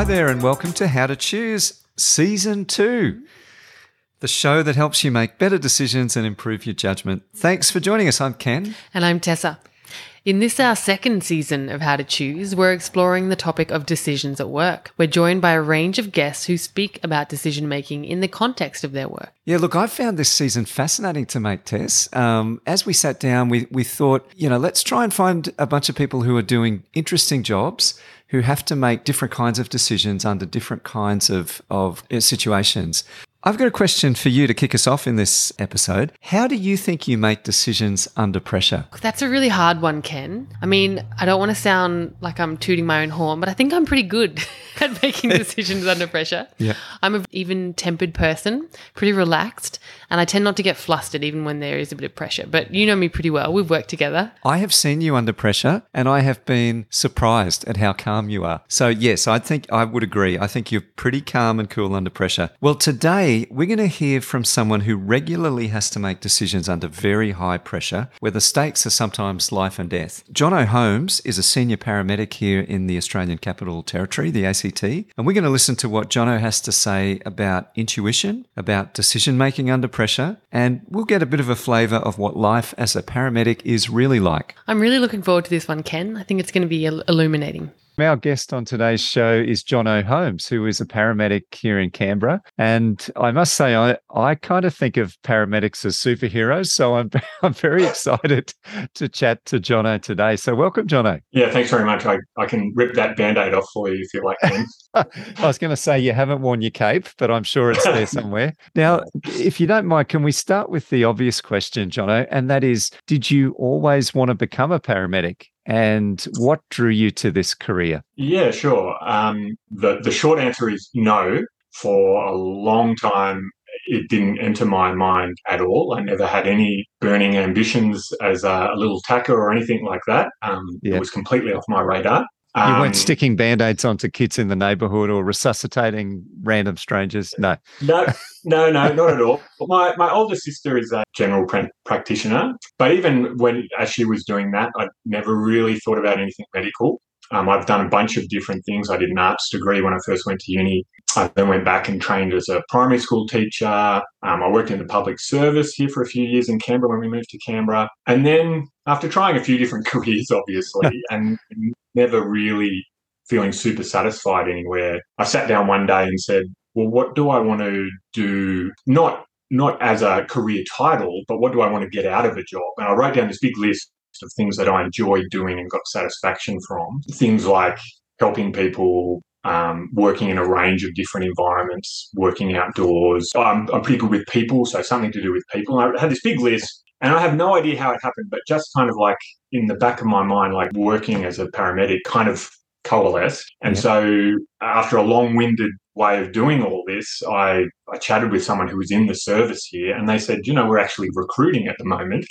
Hi there, and welcome to How to Choose Season 2, the show that helps you make better decisions and improve your judgment. Thanks for joining us. I'm Ken. And I'm Tessa. In this, our second season of How to Choose, we're exploring the topic of decisions at work. We're joined by a range of guests who speak about decision making in the context of their work. Yeah, look, I found this season fascinating to make, Tess. Um, as we sat down, we, we thought, you know, let's try and find a bunch of people who are doing interesting jobs who have to make different kinds of decisions under different kinds of, of uh, situations. I've got a question for you to kick us off in this episode. How do you think you make decisions under pressure? That's a really hard one, Ken. I mean, I don't want to sound like I'm tooting my own horn, but I think I'm pretty good at making decisions under pressure. Yeah. I'm an even tempered person, pretty relaxed, and I tend not to get flustered even when there is a bit of pressure. But you know me pretty well. We've worked together. I have seen you under pressure and I have been surprised at how calm you are. So, yes, I think I would agree. I think you're pretty calm and cool under pressure. Well, today, we're going to hear from someone who regularly has to make decisions under very high pressure, where the stakes are sometimes life and death. Jonno Holmes is a senior paramedic here in the Australian Capital Territory, the ACT, and we're going to listen to what Jonno has to say about intuition, about decision making under pressure, and we'll get a bit of a flavour of what life as a paramedic is really like. I'm really looking forward to this one, Ken. I think it's going to be illuminating. Our guest on today's show is Jonno Holmes, who is a paramedic here in Canberra. And I must say, I, I kind of think of paramedics as superheroes. So I'm, I'm very excited to chat to Jonno today. So welcome, Jonno. Yeah, thanks very much. I, I can rip that band aid off for you if you like. I was going to say you haven't worn your cape, but I'm sure it's there somewhere. Now, if you don't mind, can we start with the obvious question, Jonno? And that is Did you always want to become a paramedic? And what drew you to this career? Yeah, sure. Um, the the short answer is no. For a long time, it didn't enter my mind at all. I never had any burning ambitions as a, a little tacker or anything like that. Um, yeah. It was completely off my radar. Um, you weren't um, sticking band aids onto kids in the neighborhood or resuscitating random strangers. No. No, no, no, not at all. My my older sister is a general pr- practitioner, but even when as she was doing that, I never really thought about anything medical. Um, I've done a bunch of different things. I did an arts degree when I first went to uni. I then went back and trained as a primary school teacher. Um, I worked in the public service here for a few years in Canberra when we moved to Canberra. And then after trying a few different careers, obviously, and never really feeling super satisfied anywhere, I sat down one day and said, well, what do I want to do? Not not as a career title, but what do I want to get out of a job? And I wrote down this big list of things that I enjoyed doing and got satisfaction from. Things like helping people, um, working in a range of different environments, working outdoors. I'm, I'm pretty good with people, so something to do with people. And I had this big list, and I have no idea how it happened, but just kind of like in the back of my mind, like working as a paramedic kind of coalesced. And yeah. so after a long winded way of doing all this, I, I chatted with someone who was in the service here and they said, you know, we're actually recruiting at the moment.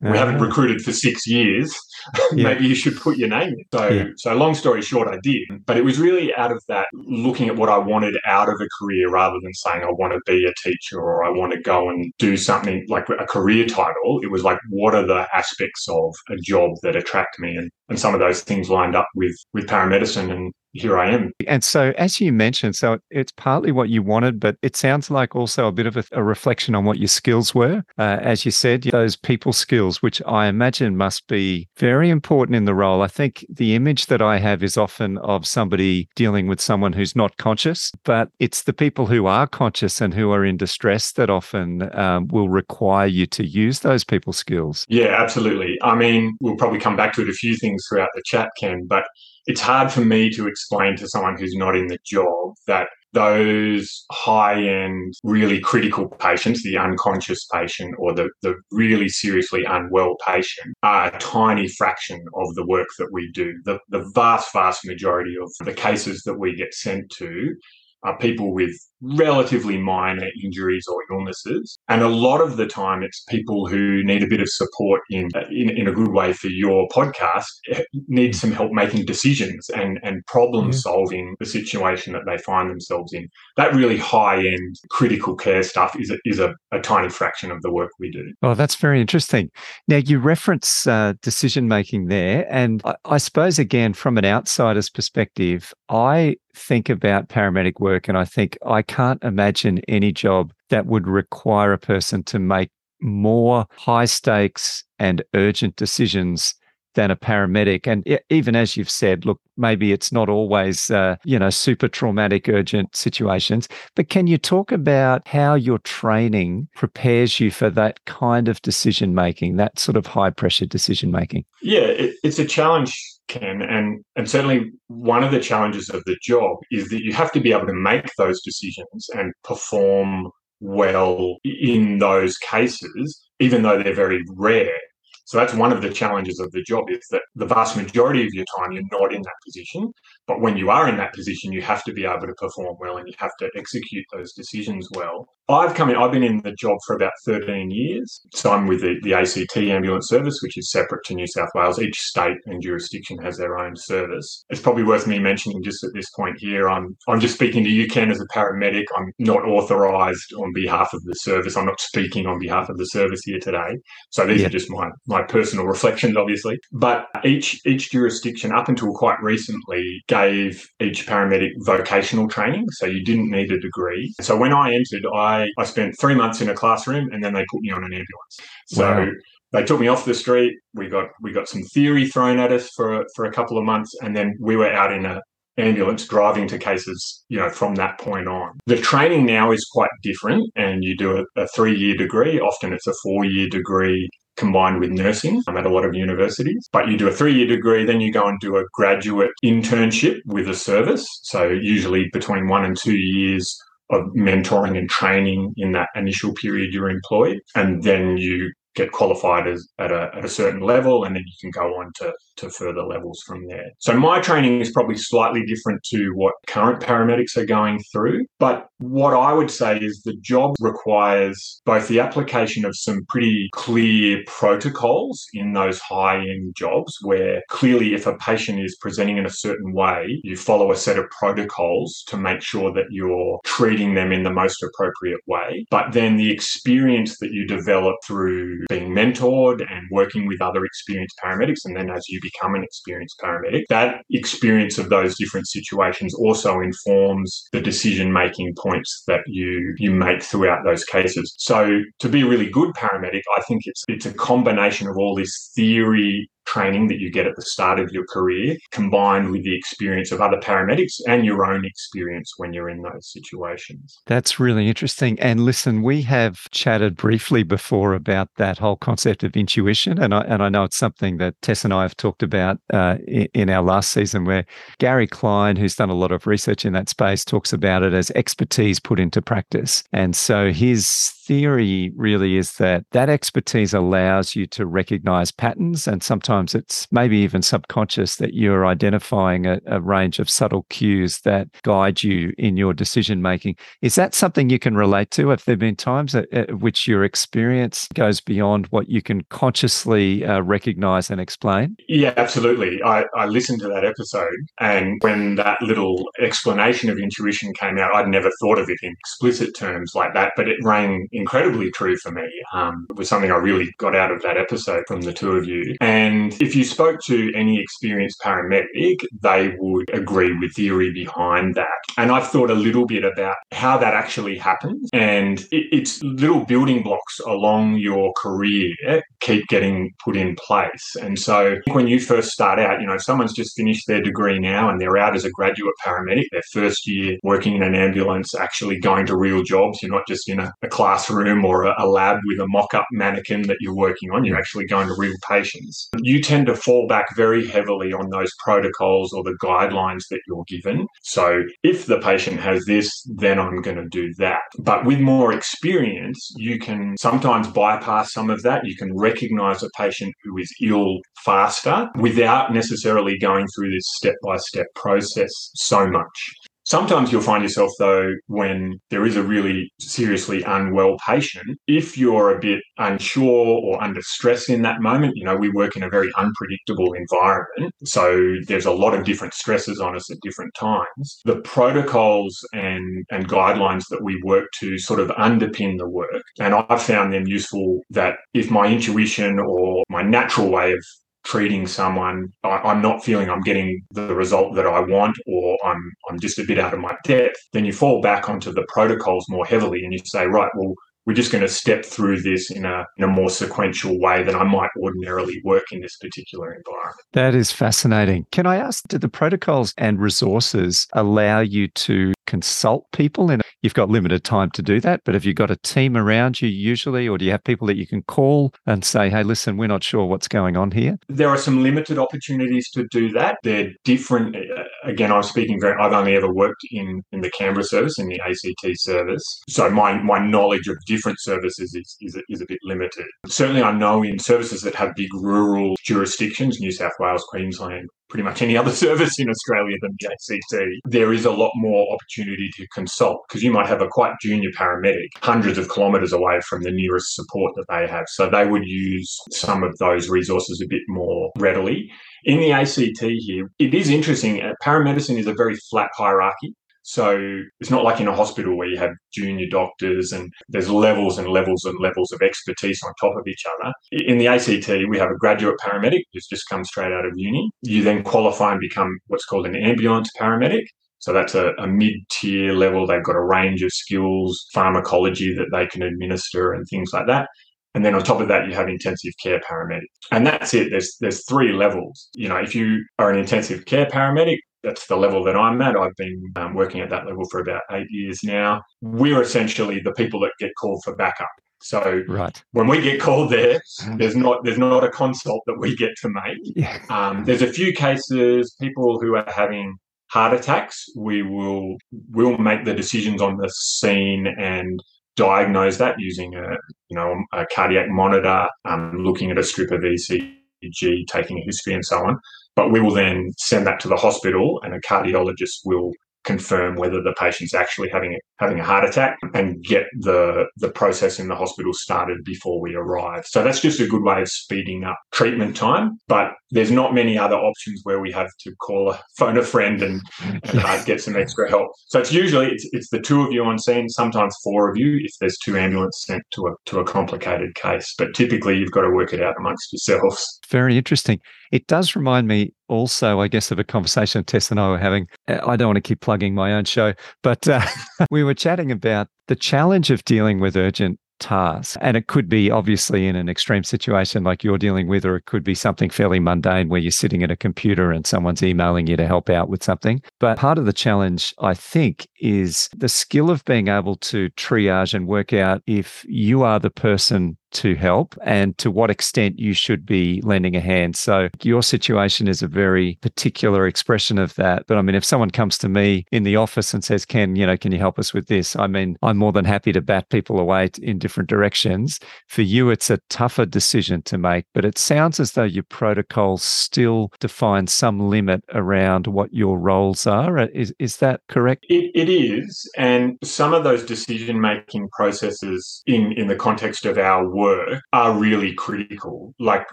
We haven't uh-huh. recruited for six years. Yeah. Maybe you should put your name in. So, yeah. so long story short, I did. But it was really out of that looking at what I wanted out of a career rather than saying I want to be a teacher or I want to go and do something like a career title. It was like, what are the aspects of a job that attract me? And, and some of those things lined up with, with paramedicine and here I am. And so, as you mentioned, so it's partly what you wanted, but it sounds like also a bit of a, a reflection on what your skills were. Uh, as you said, those people skills, which I imagine must be very important in the role. I think the image that I have is often of somebody dealing with someone who's not conscious, but it's the people who are conscious and who are in distress that often um, will require you to use those people skills. Yeah, absolutely. I mean, we'll probably come back to it a few things throughout the chat, Ken, but it's hard for me to explain to someone who's not in the job that those high end, really critical patients, the unconscious patient or the, the really seriously unwell patient, are a tiny fraction of the work that we do. The, the vast, vast majority of the cases that we get sent to are people with relatively minor injuries or illnesses. And a lot of the time, it's people who need a bit of support in, in, in a good way for your podcast, eh, need some help making decisions and, and problem yeah. solving the situation that they find themselves in. That really high end critical care stuff is a, is a, a tiny fraction of the work we do. Oh, that's very interesting. Now, you reference uh, decision making there. And I, I suppose, again, from an outsider's perspective, I think about paramedic work and I think I can't imagine any job that would require a person to make more high stakes and urgent decisions than a paramedic. And even as you've said, look, maybe it's not always, uh, you know, super traumatic, urgent situations, but can you talk about how your training prepares you for that kind of decision making, that sort of high pressure decision making? Yeah, it, it's a challenge. Ken, and and certainly one of the challenges of the job is that you have to be able to make those decisions and perform well in those cases, even though they're very rare. So that's one of the challenges of the job is that the vast majority of your time you're not in that position. But when you are in that position, you have to be able to perform well and you have to execute those decisions well. I've come in, I've been in the job for about 13 years. So I'm with the, the ACT ambulance service, which is separate to New South Wales. Each state and jurisdiction has their own service. It's probably worth me mentioning just at this point here, I'm, I'm just speaking to you, Ken, as a paramedic. I'm not authorised on behalf of the service. I'm not speaking on behalf of the service here today. So these yeah. are just my, my personal reflections, obviously. But each, each jurisdiction up until quite recently gave each paramedic vocational training. So you didn't need a degree. So when I entered, I I, spent three months in a classroom and then they put me on an ambulance. So wow. they took me off the street. We got we got some theory thrown at us for for a couple of months, and then we were out in a ambulance driving to cases you know from that point on the training now is quite different and you do a, a three year degree often it's a four year degree combined with nursing I'm at a lot of universities. But you do a three year degree, then you go and do a graduate internship with a service. So, usually between one and two years of mentoring and training in that initial period you're employed. And then you get qualified as at a, at a certain level and then you can go on to, to further levels from there. So my training is probably slightly different to what current paramedics are going through. But what I would say is the job requires both the application of some pretty clear protocols in those high end jobs where clearly if a patient is presenting in a certain way, you follow a set of protocols to make sure that you're treating them in the most appropriate way. But then the experience that you develop through being mentored and working with other experienced paramedics. And then as you become an experienced paramedic, that experience of those different situations also informs the decision making points that you, you make throughout those cases. So to be a really good paramedic, I think it's, it's a combination of all this theory training that you get at the start of your career combined with the experience of other paramedics and your own experience when you're in those situations. That's really interesting. And listen, we have chatted briefly before about that whole concept of intuition. And I, and I know it's something that Tess and I have talked about uh, in, in our last season, where Gary Klein, who's done a lot of research in that space, talks about it as expertise put into practice. And so his theory really is that that expertise allows you to recognize patterns and sometimes it's maybe even subconscious that you're identifying a, a, range of subtle cues that guide you in your decision making is that something you can relate to? Have there been times at, at which your experience goes beyond what you can consciously uh, recognize and explain? Yeah absolutely. I, I listened to that episode and when that little explanation of intuition came out i'd never thought of it in explicit terms like that but it rang incredibly true for me. Um, it was something I really got out of that episode from the two of you. And if you spoke to any experienced paramedic, they would agree with the theory behind that. And I've thought a little bit about how that actually happens. And it, it's little building blocks along your career keep getting put in place. And so when you first start out, you know, if someone's just finished their degree now and they're out as a graduate paramedic, their first year working in an ambulance, actually going to real jobs, you're not just in a, a classroom classroom or a, a lab with a mock up mannequin that you're working on. You're actually going to real patients. You tend to fall back very heavily on those protocols or the guidelines that you're given. So if the patient has this, then I'm going to do that. But with more experience, you can sometimes bypass some of that. You can recognize a patient who is ill faster without necessarily going through this step by step process so much. Sometimes you'll find yourself, though, when there is a really seriously unwell patient, if you're a bit unsure or under stress in that moment, you know, we work in a very unpredictable environment. So there's a lot of different stresses on us at different times. The protocols and, and guidelines that we work to sort of underpin the work. And I've found them useful that if my intuition or my natural way of treating someone, I, am not feeling I'm getting the result that I want, or I'm I'm just a bit out of my depth, then you fall back onto the protocols more heavily, and you say, right, well, we're just going to step through this in a, in a more sequential way than I might ordinarily work in this particular environment. That is fascinating. Can I ask, do the protocols and resources allow you to consult people? And you've got limited time to do that, but have you got a team around you usually, or do you have people that you can call and say, hey, listen, we're not sure what's going on here? There are some limited opportunities to do that. They're different. Uh, again, I'm speaking very, I've only ever worked in, in the Canberra service, in the ACT service. So my, my knowledge of different services is, is, is a bit limited. Certainly, I know in services that have big rural jurisdictions, New South Wales, Queensland, pretty much any other service in Australia than the ACT, there is a lot more opportunity to consult because you might have a quite junior paramedic hundreds of kilometres away from the nearest support that they have. So they would use some of those resources a bit more readily. In the ACT here, it is interesting. Uh, paramedicine is a very flat hierarchy. So it's not like in a hospital where you have junior doctors and there's levels and levels and levels of expertise on top of each other. In the ACT, we have a graduate paramedic who's just come straight out of uni. You then qualify and become what's called an ambulance paramedic. So that's a, a mid tier level. They've got a range of skills, pharmacology that they can administer and things like that. And then on top of that, you have intensive care paramedic. And that's it. There's there's three levels. You know, if you are an intensive care paramedic, that's the level that I'm at. I've been um, working at that level for about eight years now. We're essentially the people that get called for backup. So right. when we get called there, there's not there's not a consult that we get to make. Yeah. Um, there's a few cases people who are having heart attacks. We will will make the decisions on the scene and diagnose that using a you know a cardiac monitor, um, looking at a strip of ECG, taking a history, and so on. But we will then send that to the hospital, and a cardiologist will confirm whether the patient's actually having a, having a heart attack and get the the process in the hospital started before we arrive. So that's just a good way of speeding up treatment time. But there's not many other options where we have to call a phone a friend and, and uh, get some extra help. So it's usually it's, it's the two of you on scene, sometimes four of you if there's two ambulances sent to a to a complicated case. But typically you've got to work it out amongst yourselves. Very interesting. It does remind me also, I guess, of a conversation Tess and I were having. Uh, I don't want to keep plugging my own show, but uh, we were chatting about the challenge of dealing with urgent tasks. And it could be obviously in an extreme situation like you're dealing with, or it could be something fairly mundane where you're sitting at a computer and someone's emailing you to help out with something. But part of the challenge, I think, is the skill of being able to triage and work out if you are the person to help and to what extent you should be lending a hand. So your situation is a very particular expression of that. But I mean, if someone comes to me in the office and says, Ken, you know, can you help us with this? I mean, I'm more than happy to bat people away in different directions. For you, it's a tougher decision to make, but it sounds as though your protocols still define some limit around what your roles are. Uh, is, is that correct? It, it is. And some of those decision making processes in, in the context of our work are really critical. Like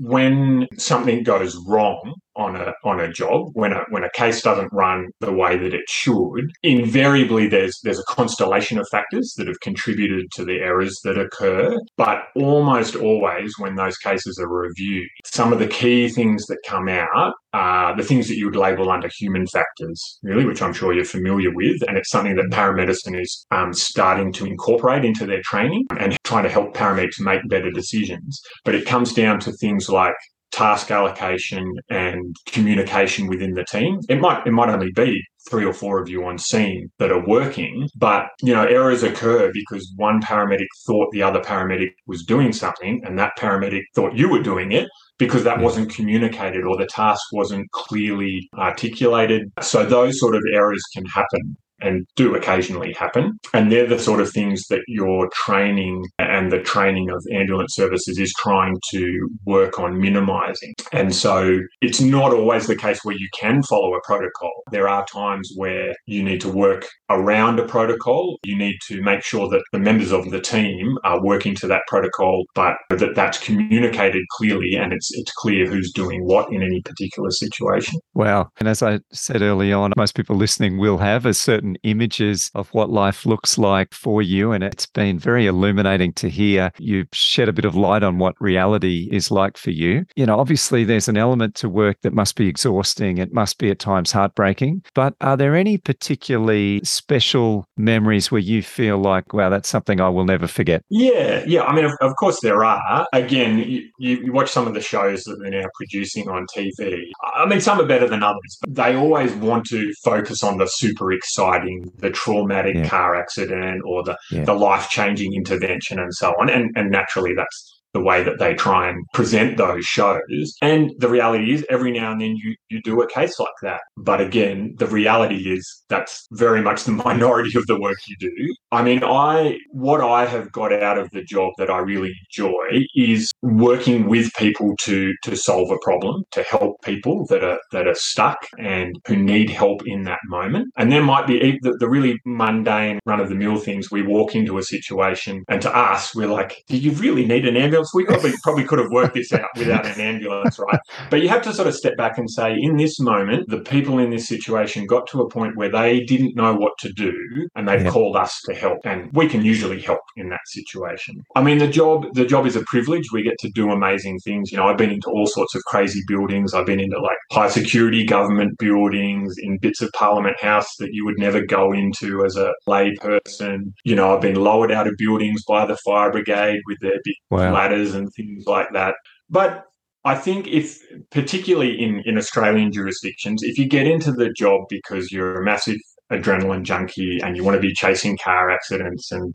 when something goes wrong, on a on a job when a when a case doesn't run the way that it should invariably there's there's a constellation of factors that have contributed to the errors that occur but almost always when those cases are reviewed some of the key things that come out are the things that you would label under human factors really which i'm sure you're familiar with and it's something that paramedicine is um, starting to incorporate into their training and trying to help paramedics make better decisions but it comes down to things like task allocation and communication within the team. It might it might only be three or four of you on scene that are working, but you know errors occur because one paramedic thought the other paramedic was doing something, and that paramedic thought you were doing it because that wasn't communicated or the task wasn't clearly articulated. So those sort of errors can happen and do occasionally happen. And they're the sort of things that your training and the training of ambulance services is trying to work on minimizing. And so it's not always the case where you can follow a protocol. There are times where you need to work around a protocol. You need to make sure that the members of the team are working to that protocol, but that that's communicated clearly and it's it's clear who's doing what in any particular situation. Wow. And as I said early on, most people listening will have a certain images of what life looks like for you. And it's been very illuminating to hear you shed a bit of light on what reality is like for you. You know, obviously there's an element to work that must be exhausting. It must be at times heartbreaking. But are there any particularly special memories where you feel like, wow, that's something I will never forget? Yeah, yeah. I mean, of, of course there are. Again, you, you, watch some of the shows that they're now producing on TV. I mean, some are better than others, but they always want to focus on the super exciting, the traumatic yeah. car accident or the, yeah. the life changing intervention and so on. And, and naturally, that's the way that they try and present those shows. And the reality is, every now and then you, you do a case like that. But again, the reality is that's very much the minority of the work you do. I mean, I what I have got out of the job that I really enjoy is working with people to to solve a problem, to help people that are that are stuck and who need help in that moment. And there might be the, the really mundane, run of the mill things. We walk into a situation, and to us, we're like, "Do you really need an ambulance?" We probably probably could have worked this out without an ambulance, right? But you have to sort of step back and say, in this moment, the people in this situation got to a point where they didn't know what to do, and they've yeah. called us to help, and we can usually help in that situation. I mean, the job the job is a privilege. We get to do amazing things. You know, I've been into all sorts of crazy buildings. I've been into like high security government buildings in bits of Parliament House that you would never go into as a lay person. You know, I've been lowered out of buildings by the fire brigade with their big wow ladders and things like that. But I think if, particularly in, in Australian jurisdictions, if you get into the job because you're a massive adrenaline junkie and you want to be chasing car accidents and,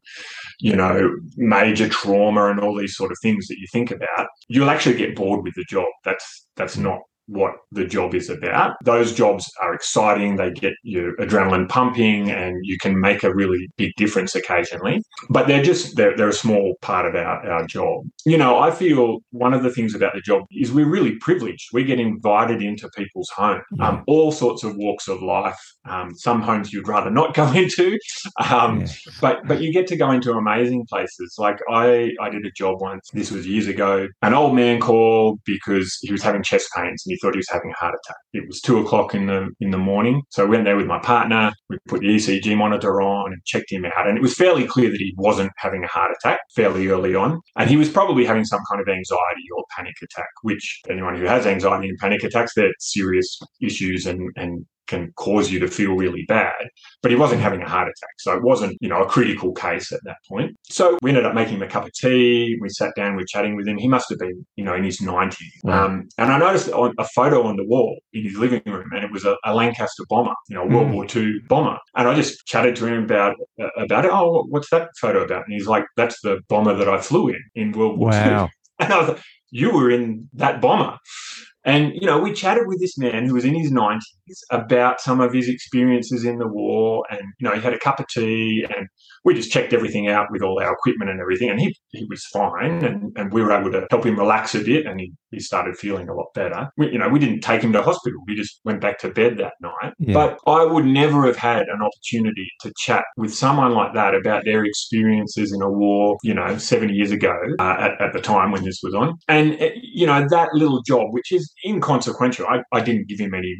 you know, major trauma and all these sort of things that you think about, you'll actually get bored with the job. That's that's not what the job is about. Those jobs are exciting. They get your adrenaline pumping and you can make a really big difference occasionally. But they're just, they're, they're a small part of our, our job. You know, I feel one of the things about the job is we're really privileged. We get invited into people's homes, um, all sorts of walks of life. Um, some homes you'd rather not go into, um, yeah. but but you get to go into amazing places. Like I, I did a job once. This was years ago. An old man called because he was having chest pains and thought he was having a heart attack. It was two o'clock in the in the morning, so I went there with my partner. We put the ECG monitor on and checked him out, and it was fairly clear that he wasn't having a heart attack fairly early on, and he was probably having some kind of anxiety or panic attack. Which anyone who has anxiety and panic attacks, they're serious issues and and can cause you to feel really bad. But he wasn't having a heart attack. So it wasn't, you know, a critical case at that point. So we ended up making him a cup of tea. We sat down, we are chatting with him. He must have been, you know, in his 90s. Wow. Um, and I noticed a photo on the wall in his living room, and it was a, a Lancaster bomber, you know, World mm. War II bomber. And I just chatted to him about uh, about it. Oh, what's that photo about? And he's like, that's the bomber that I flew in in World War wow. II. And I was like, you were in that bomber. And, you know, we chatted with this man who was in his 90s about some of his experiences in the war. And, you know, he had a cup of tea and we just checked everything out with all our equipment and everything. And he, he was fine. And, and we were able to help him relax a bit. And he, he started feeling a lot better. We, you know, we didn't take him to hospital. We just went back to bed that night. Yeah. But I would never have had an opportunity to chat with someone like that about their experiences in a war, you know, 70 years ago uh, at, at the time when this was on. And, uh, you know, that little job, which is inconsequential. I, I didn't give him any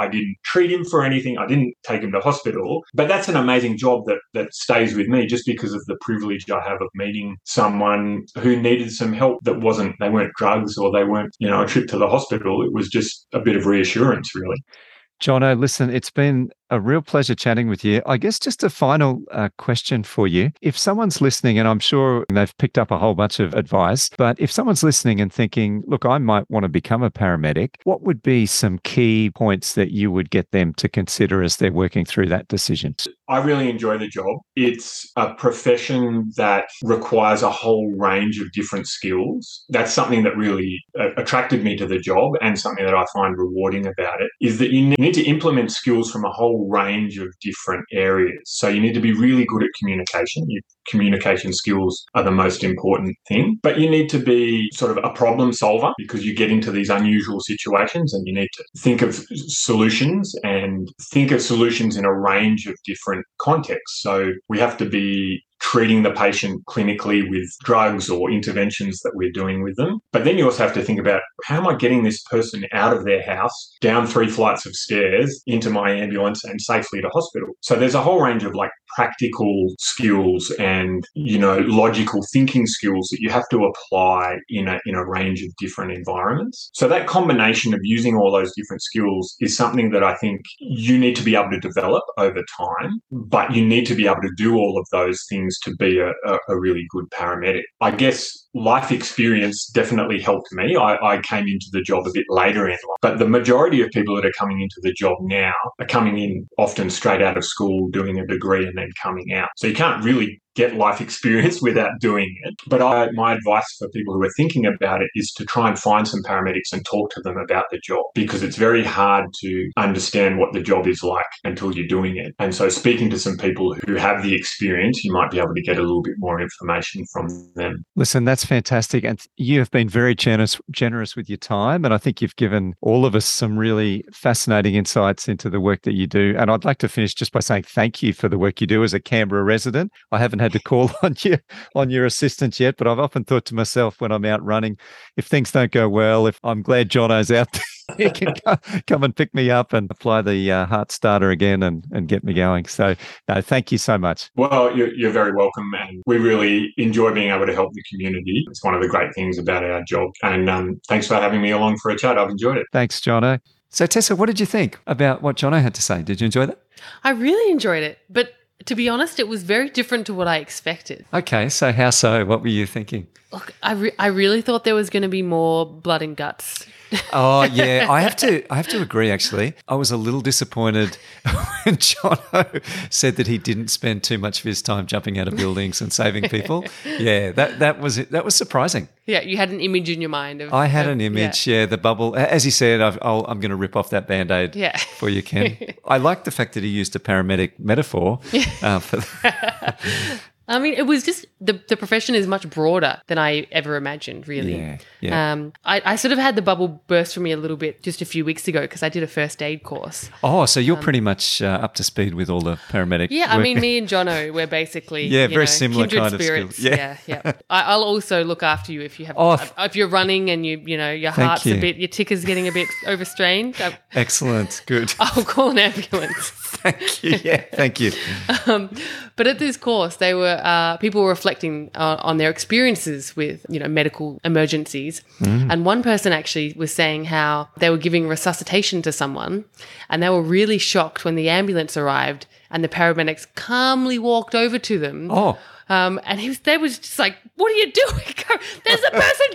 I didn't treat him for anything. I didn't take him to hospital. But that's an amazing job that that stays with me just because of the privilege I have of meeting someone who needed some help that wasn't they weren't drugs or they weren't, you know, a trip to the hospital. It was just a bit of reassurance really. Jonno, listen, it's been a real pleasure chatting with you. I guess just a final uh, question for you. If someone's listening, and I'm sure they've picked up a whole bunch of advice, but if someone's listening and thinking, look, I might want to become a paramedic, what would be some key points that you would get them to consider as they're working through that decision? I really enjoy the job. It's a profession that requires a whole range of different skills. That's something that really uh, attracted me to the job and something that I find rewarding about it is that you need to implement skills from a whole range of different areas. So you need to be really good at communication. Your communication skills are the most important thing, but you need to be sort of a problem solver because you get into these unusual situations and you need to think of solutions and think of solutions in a range of different contexts. So we have to be treating the patient clinically with drugs or interventions that we're doing with them. But then you also have to think about how am I getting this person out of their house, down three flights of stairs, into my ambulance and safely to hospital. So there's a whole range of like practical skills and, you know, logical thinking skills that you have to apply in a in a range of different environments. So that combination of using all those different skills is something that I think you need to be able to develop over time, but you need to be able to do all of those things to be a, a, really good paramedic. I guess life experience definitely helped me. I, I, came into the job a bit later in life, but the majority of people that are coming into the job now are coming in often straight out of school, doing a degree, and then coming out. So you can't really get life experience without doing it. But I, my advice for people who are thinking about it is to try and find some paramedics and talk to them about the job because it's very hard to understand what the job is like until you're doing it. And so speaking to some people who have the experience, you might be able to get a little bit more information from them. Listen, that's fantastic. And you have been very generous generous with your time. And I think you've given all of us some really fascinating insights into the work that you do. And I'd like to finish just by saying thank you for the work you do as a Canberra resident. I haven't had to call on you on your assistance yet, but I've often thought to myself when I'm out running, if things don't go well, if I'm glad Jonno's out there. he can come and pick me up and apply the uh, heart starter again and, and get me going. So, no, thank you so much. Well, you're, you're very welcome. And we really enjoy being able to help the community. It's one of the great things about our job. And um, thanks for having me along for a chat. I've enjoyed it. Thanks, Jonno. So, Tessa, what did you think about what Jonno had to say? Did you enjoy that? I really enjoyed it. But to be honest, it was very different to what I expected. Okay, so how so? What were you thinking? Look, I, re- I really thought there was going to be more blood and guts oh yeah, I have to. I have to agree. Actually, I was a little disappointed when Jonno said that he didn't spend too much of his time jumping out of buildings and saving people. Yeah, that that was that was surprising. Yeah, you had an image in your mind. Of, I had of, an image. Yeah. yeah. the bubble. As he said, i am going to rip off that band aid. Yeah. for you, Ken. I like the fact that he used a paramedic metaphor. Uh, for I mean, it was just the, the profession is much broader than I ever imagined, really. Yeah. yeah. Um, I, I sort of had the bubble burst for me a little bit just a few weeks ago because I did a first aid course. Oh, so you're um, pretty much uh, up to speed with all the paramedic. Yeah, work. I mean, me and Jonno, we're basically yeah, very know, similar kind spirits. of skills. Yeah, yeah. yeah. I, will also look after you if you have oh, if you're running and you you know your heart's you. a bit, your ticker's getting a bit overstrained. Excellent, good. I'll call an ambulance. thank you. Yeah, thank you. um, but at this course, they were uh, people were reflecting uh, on their experiences with you know medical emergencies, mm. and one person actually was saying how they were giving resuscitation to someone, and they were really shocked when the ambulance arrived and the paramedics calmly walked over to them. Oh. Um, and he was, they was just like, "What are you doing? There's a person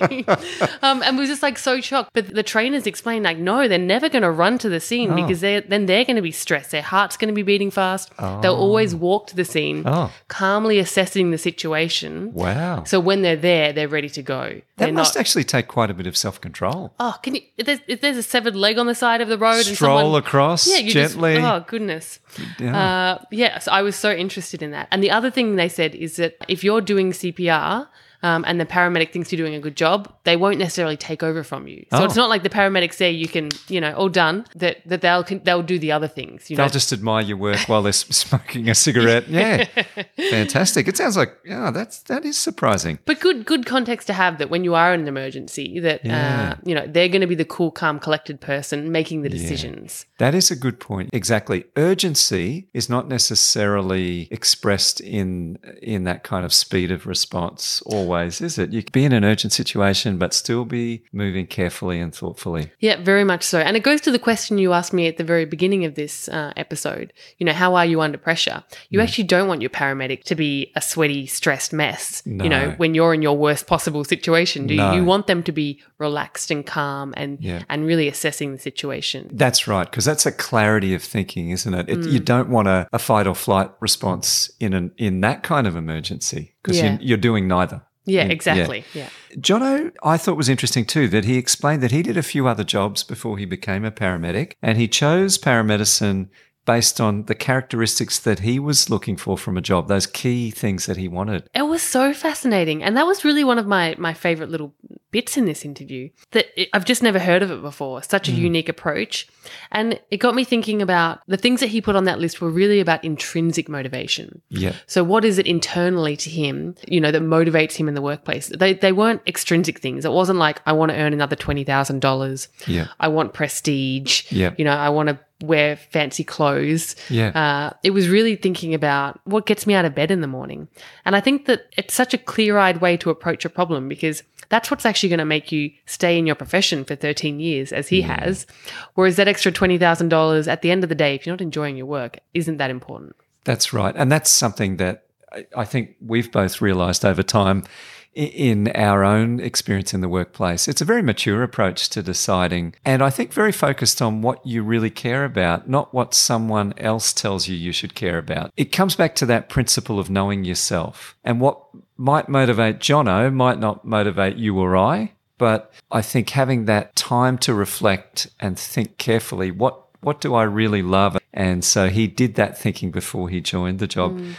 dying!" um, and we was just like so shocked. But the trainers explained like, "No, they're never going to run to the scene oh. because they then they're going to be stressed. Their heart's going to be beating fast. Oh. They'll always walk to the scene, oh. calmly assessing the situation. Wow! So when they're there, they're ready to go. That they're must not, actually take quite a bit of self control. Oh, can you? If there's, if there's, a severed leg on the side of the road, stroll and someone, across yeah, gently. Just, oh goodness! Yeah. Uh, yeah, so I was so interested in that. And the other thing they said is that if you're doing CPR, um, and the paramedic thinks you're doing a good job, they won't necessarily take over from you. So oh. it's not like the paramedics say you can, you know, all done. That that they'll they'll do the other things. they'll know? just admire your work while they're smoking a cigarette. Yeah, fantastic. It sounds like yeah, that's that is surprising. But good good context to have that when you are in an emergency, that uh, yeah. uh, you know they're going to be the cool, calm, collected person making the decisions. Yeah. That is a good point. Exactly. Urgency is not necessarily expressed in in that kind of speed of response always always, is it? You can be in an urgent situation, but still be moving carefully and thoughtfully. Yeah, very much so. And it goes to the question you asked me at the very beginning of this uh, episode. You know, how are you under pressure? You mm. actually don't want your paramedic to be a sweaty, stressed mess. No. You know, when you're in your worst possible situation, do no. you? You want them to be relaxed and calm and yeah. and really assessing the situation. That's right, because that's a clarity of thinking, isn't it? it mm. You don't want a, a, fight or flight response in an in that kind of emergency because yeah. you're, you're doing neither. Yeah, exactly. Yeah. yeah. Jonno, I thought was interesting too that he explained that he did a few other jobs before he became a paramedic and he chose paramedicine based on the characteristics that he was looking for from a job, those key things that he wanted. It was so fascinating. And that was really one of my, my favorite little bits in this interview that it, I've just never heard of it before. Such a Mm. unique approach. And it got me thinking about the things that he put on that list were really about intrinsic motivation. Yeah. So what is it internally to him, you know, that motivates him in the workplace? They, they weren't extrinsic things. It wasn't like, I want to earn another $20,000. Yeah. I want prestige. Yeah. You know, I want to wear fancy clothes. Yeah. Uh, it was really thinking about what gets me out of bed in the morning. And I think that it's such a clear eyed way to approach a problem because that's what's actually going to make you stay in your profession for 13 years, as he has. Whereas that extra $20,000 at the end of the day, if you're not enjoying your work, isn't that important. That's right. And that's something that I- think we've both realized over time in our own experience in the workplace. It's a very mature approach to deciding, and I think very focused on what you really care about, not what someone else tells you you should care about. It comes back to that principle of knowing yourself. And what might motivate Jonno might not motivate you or I. But I think having that time to reflect and think carefully, what what do I really love? And so he did that thinking before he joined the job. Mm.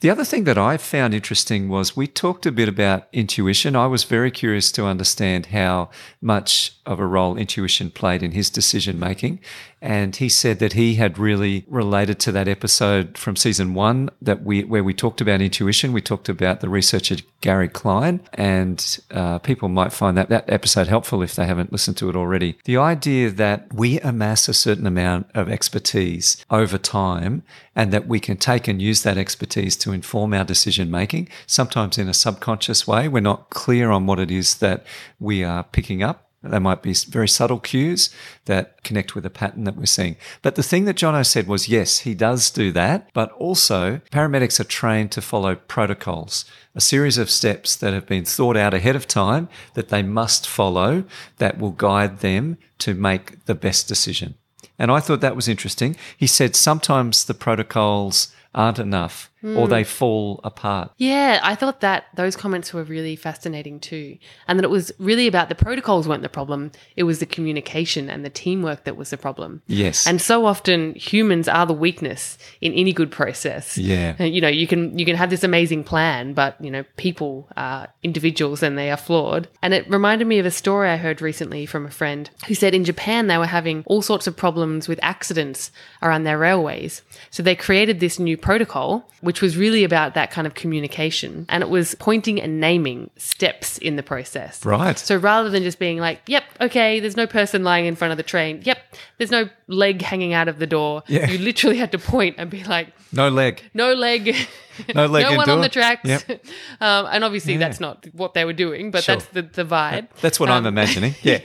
The other thing that I found interesting was we talked a bit about intuition. I was very curious to understand how much of a role intuition played in his decision making. And he said that he had really related to that episode from season one that we where we talked about intuition. We talked about the researcher Gary Klein, and uh, people might find that that episode helpful if they haven't listened to it already. The idea that we amass a certain amount of expertise over time, and that we can take and use that expertise to inform our decision making. Sometimes in a subconscious way, we're not clear on what it is that we are picking up. They might be very subtle cues that connect with a pattern that we're seeing. But the thing that Jonno said was yes, he does do that, but also paramedics are trained to follow protocols, a series of steps that have been thought out ahead of time that they must follow that will guide them to make the best decision. And I thought that was interesting. He said sometimes the protocols aren't enough or they mm. fall apart. Yeah, I thought that those comments were really fascinating too. And that it was really about the protocols weren't the problem, it was the communication and the teamwork that was the problem. Yes. And so often humans are the weakness in any good process. Yeah. You know, you can you can have this amazing plan, but you know, people are individuals and they are flawed. And it reminded me of a story I heard recently from a friend who said in Japan they were having all sorts of problems with accidents around their railways. So they created this new protocol which was really about that kind of communication and it was pointing and naming steps in the process. Right. So rather than just being like, yep, okay, there's no person lying in front of the train. Yep, there's no leg hanging out of the door. Yeah. You literally had to point and be like, no leg. no leg, No leg no one on the tracks. Yep. um, and obviously, that's not what they were doing, but Sure. that's the, the vibe. That's what I'm Um, imagining. Yeah.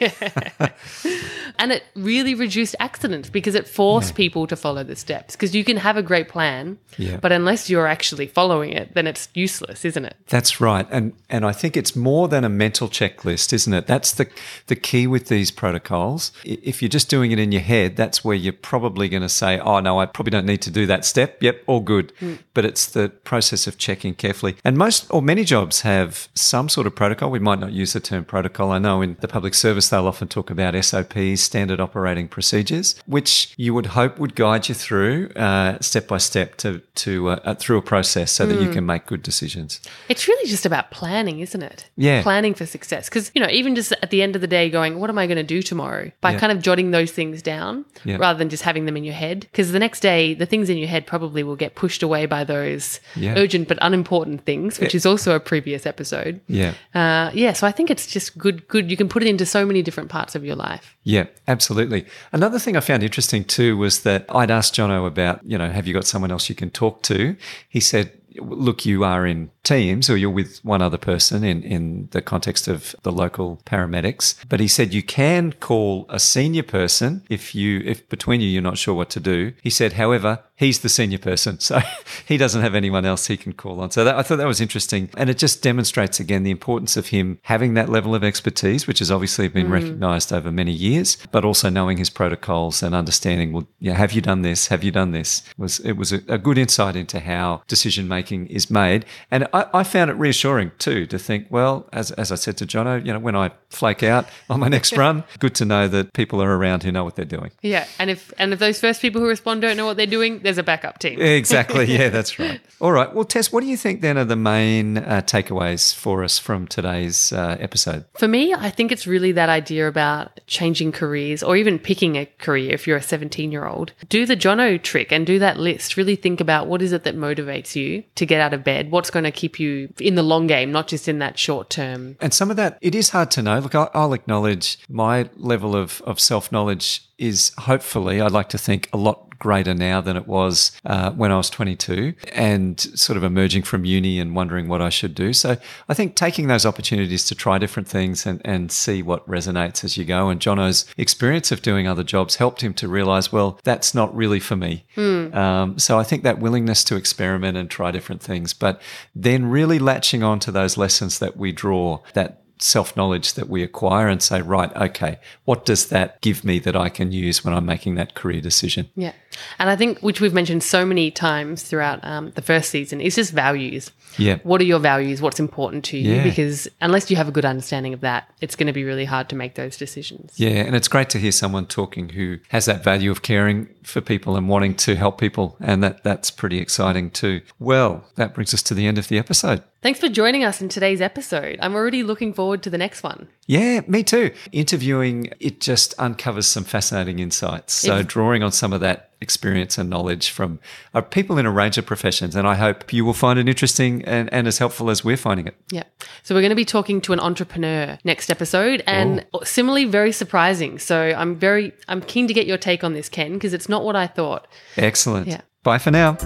And it really reduced accidents because it forced people to follow the steps. Because you can have a great plan, Yeah. but unless you're actually following it, then it's useless, isn't it? That's right. And and I think it's more than a mental checklist, isn't it? That's the the key with these protocols. If you're just doing it in your head, that's where you're probably going to say, "Oh no, I probably don't need to do that step." Yep, all good. But it's the process of checking carefully. And most or many jobs have some sort of protocol. We might not use the term protocol. I know in the public service they'll often talk about SOPs, standard operating procedures, which you would hope would guide you through uh, step by step to to uh, uh, through a process so that you can make good decisions. It's really just about planning, isn't it? Yeah. Planning for success. Because, you know, even just at the end of the day going, what am I going to do tomorrow? By Yeah. kind of jotting those things down Yeah. rather than just having them in your head. Because the next day, the things in your head probably will get pushed away by those Yeah. urgent but unimportant things, which is also a previous episode. Yeah. Uh, yeah. So I think it's just good, good. You can put it into so many different parts of your life. Yeah, absolutely. Another thing I found interesting too was that I'd asked Jonno about, you know, have you got someone else you can talk to? He said, look, you are in teams or you're with one other person in, in the context of the local paramedics. But he said you can call a senior person if you if between you you're not sure what to do. He said, however, he's the senior person. So he doesn't have anyone else he can call on. So that, I thought that was interesting. And it just demonstrates again the importance of him having that level of expertise, which has obviously been Mm. recognized over many years, but also knowing his protocols and understanding, well, yeah, have you done this? Have you done this? Was it was a, a good insight into how decision making is made. And I, I found it reassuring too to think, well, as, as I said to Jonno, you know, when I flake out on my next run, good to know that people are around who know what they're doing. Yeah, and if and if those first people who respond don't know what they're doing, there's a backup team. Exactly. Yeah, that's right. All right. Well, Tess, what do you think then are the main uh, takeaways for us from today's uh, episode? For me, I think it's really that idea about changing careers or even picking a career if you're a 17 year old. Do the Jonno trick and do that list. Really think about what is it that motivates you to get out of bed? What's going to keep you in the long game, not just in that short term. And some of that, it is hard to know. Look, I'll, acknowledge my level of, of self knowledge is hopefully, I'd like to think, a lot greater now than it was uh, when I was 22 and sort of emerging from uni and wondering what I should do. So I think taking those opportunities to try different things and, and see what resonates as you go. And Jonno's experience of doing other jobs helped him to realize, well, that's not really for me. Um, so I think that willingness to experiment and try different things, but then really latching on to those lessons that we draw, that self knowledge that we acquire and say, right, okay, what does that give me that I can use when I'm making that career decision? Yeah. And I think, which we've mentioned so many times throughout um, the first season, is just values. Yeah. What are your values? What's important to you? Yeah. Because unless you have a good understanding of that, it's going to be really hard to make those decisions. Yeah, and it's great to hear someone talking who has that value of caring for people and wanting to help people, and that that's pretty exciting too. Well, that brings us to the end of the episode. Thanks for joining us in today's episode. I'm already looking forward to the next one. Yeah, me too. Interviewing it just uncovers some fascinating insights. So It's- drawing on some of that experience and knowledge from uh, people in a range of professions, and I hope you will find it interesting and, and as helpful as we're finding it. Yeah. So we're going to be talking to an entrepreneur next episode and similarly very surprising. So I'm very I'm keen to get your take on this Ken because it's not what I thought. Excellent. Yeah. Bye for now.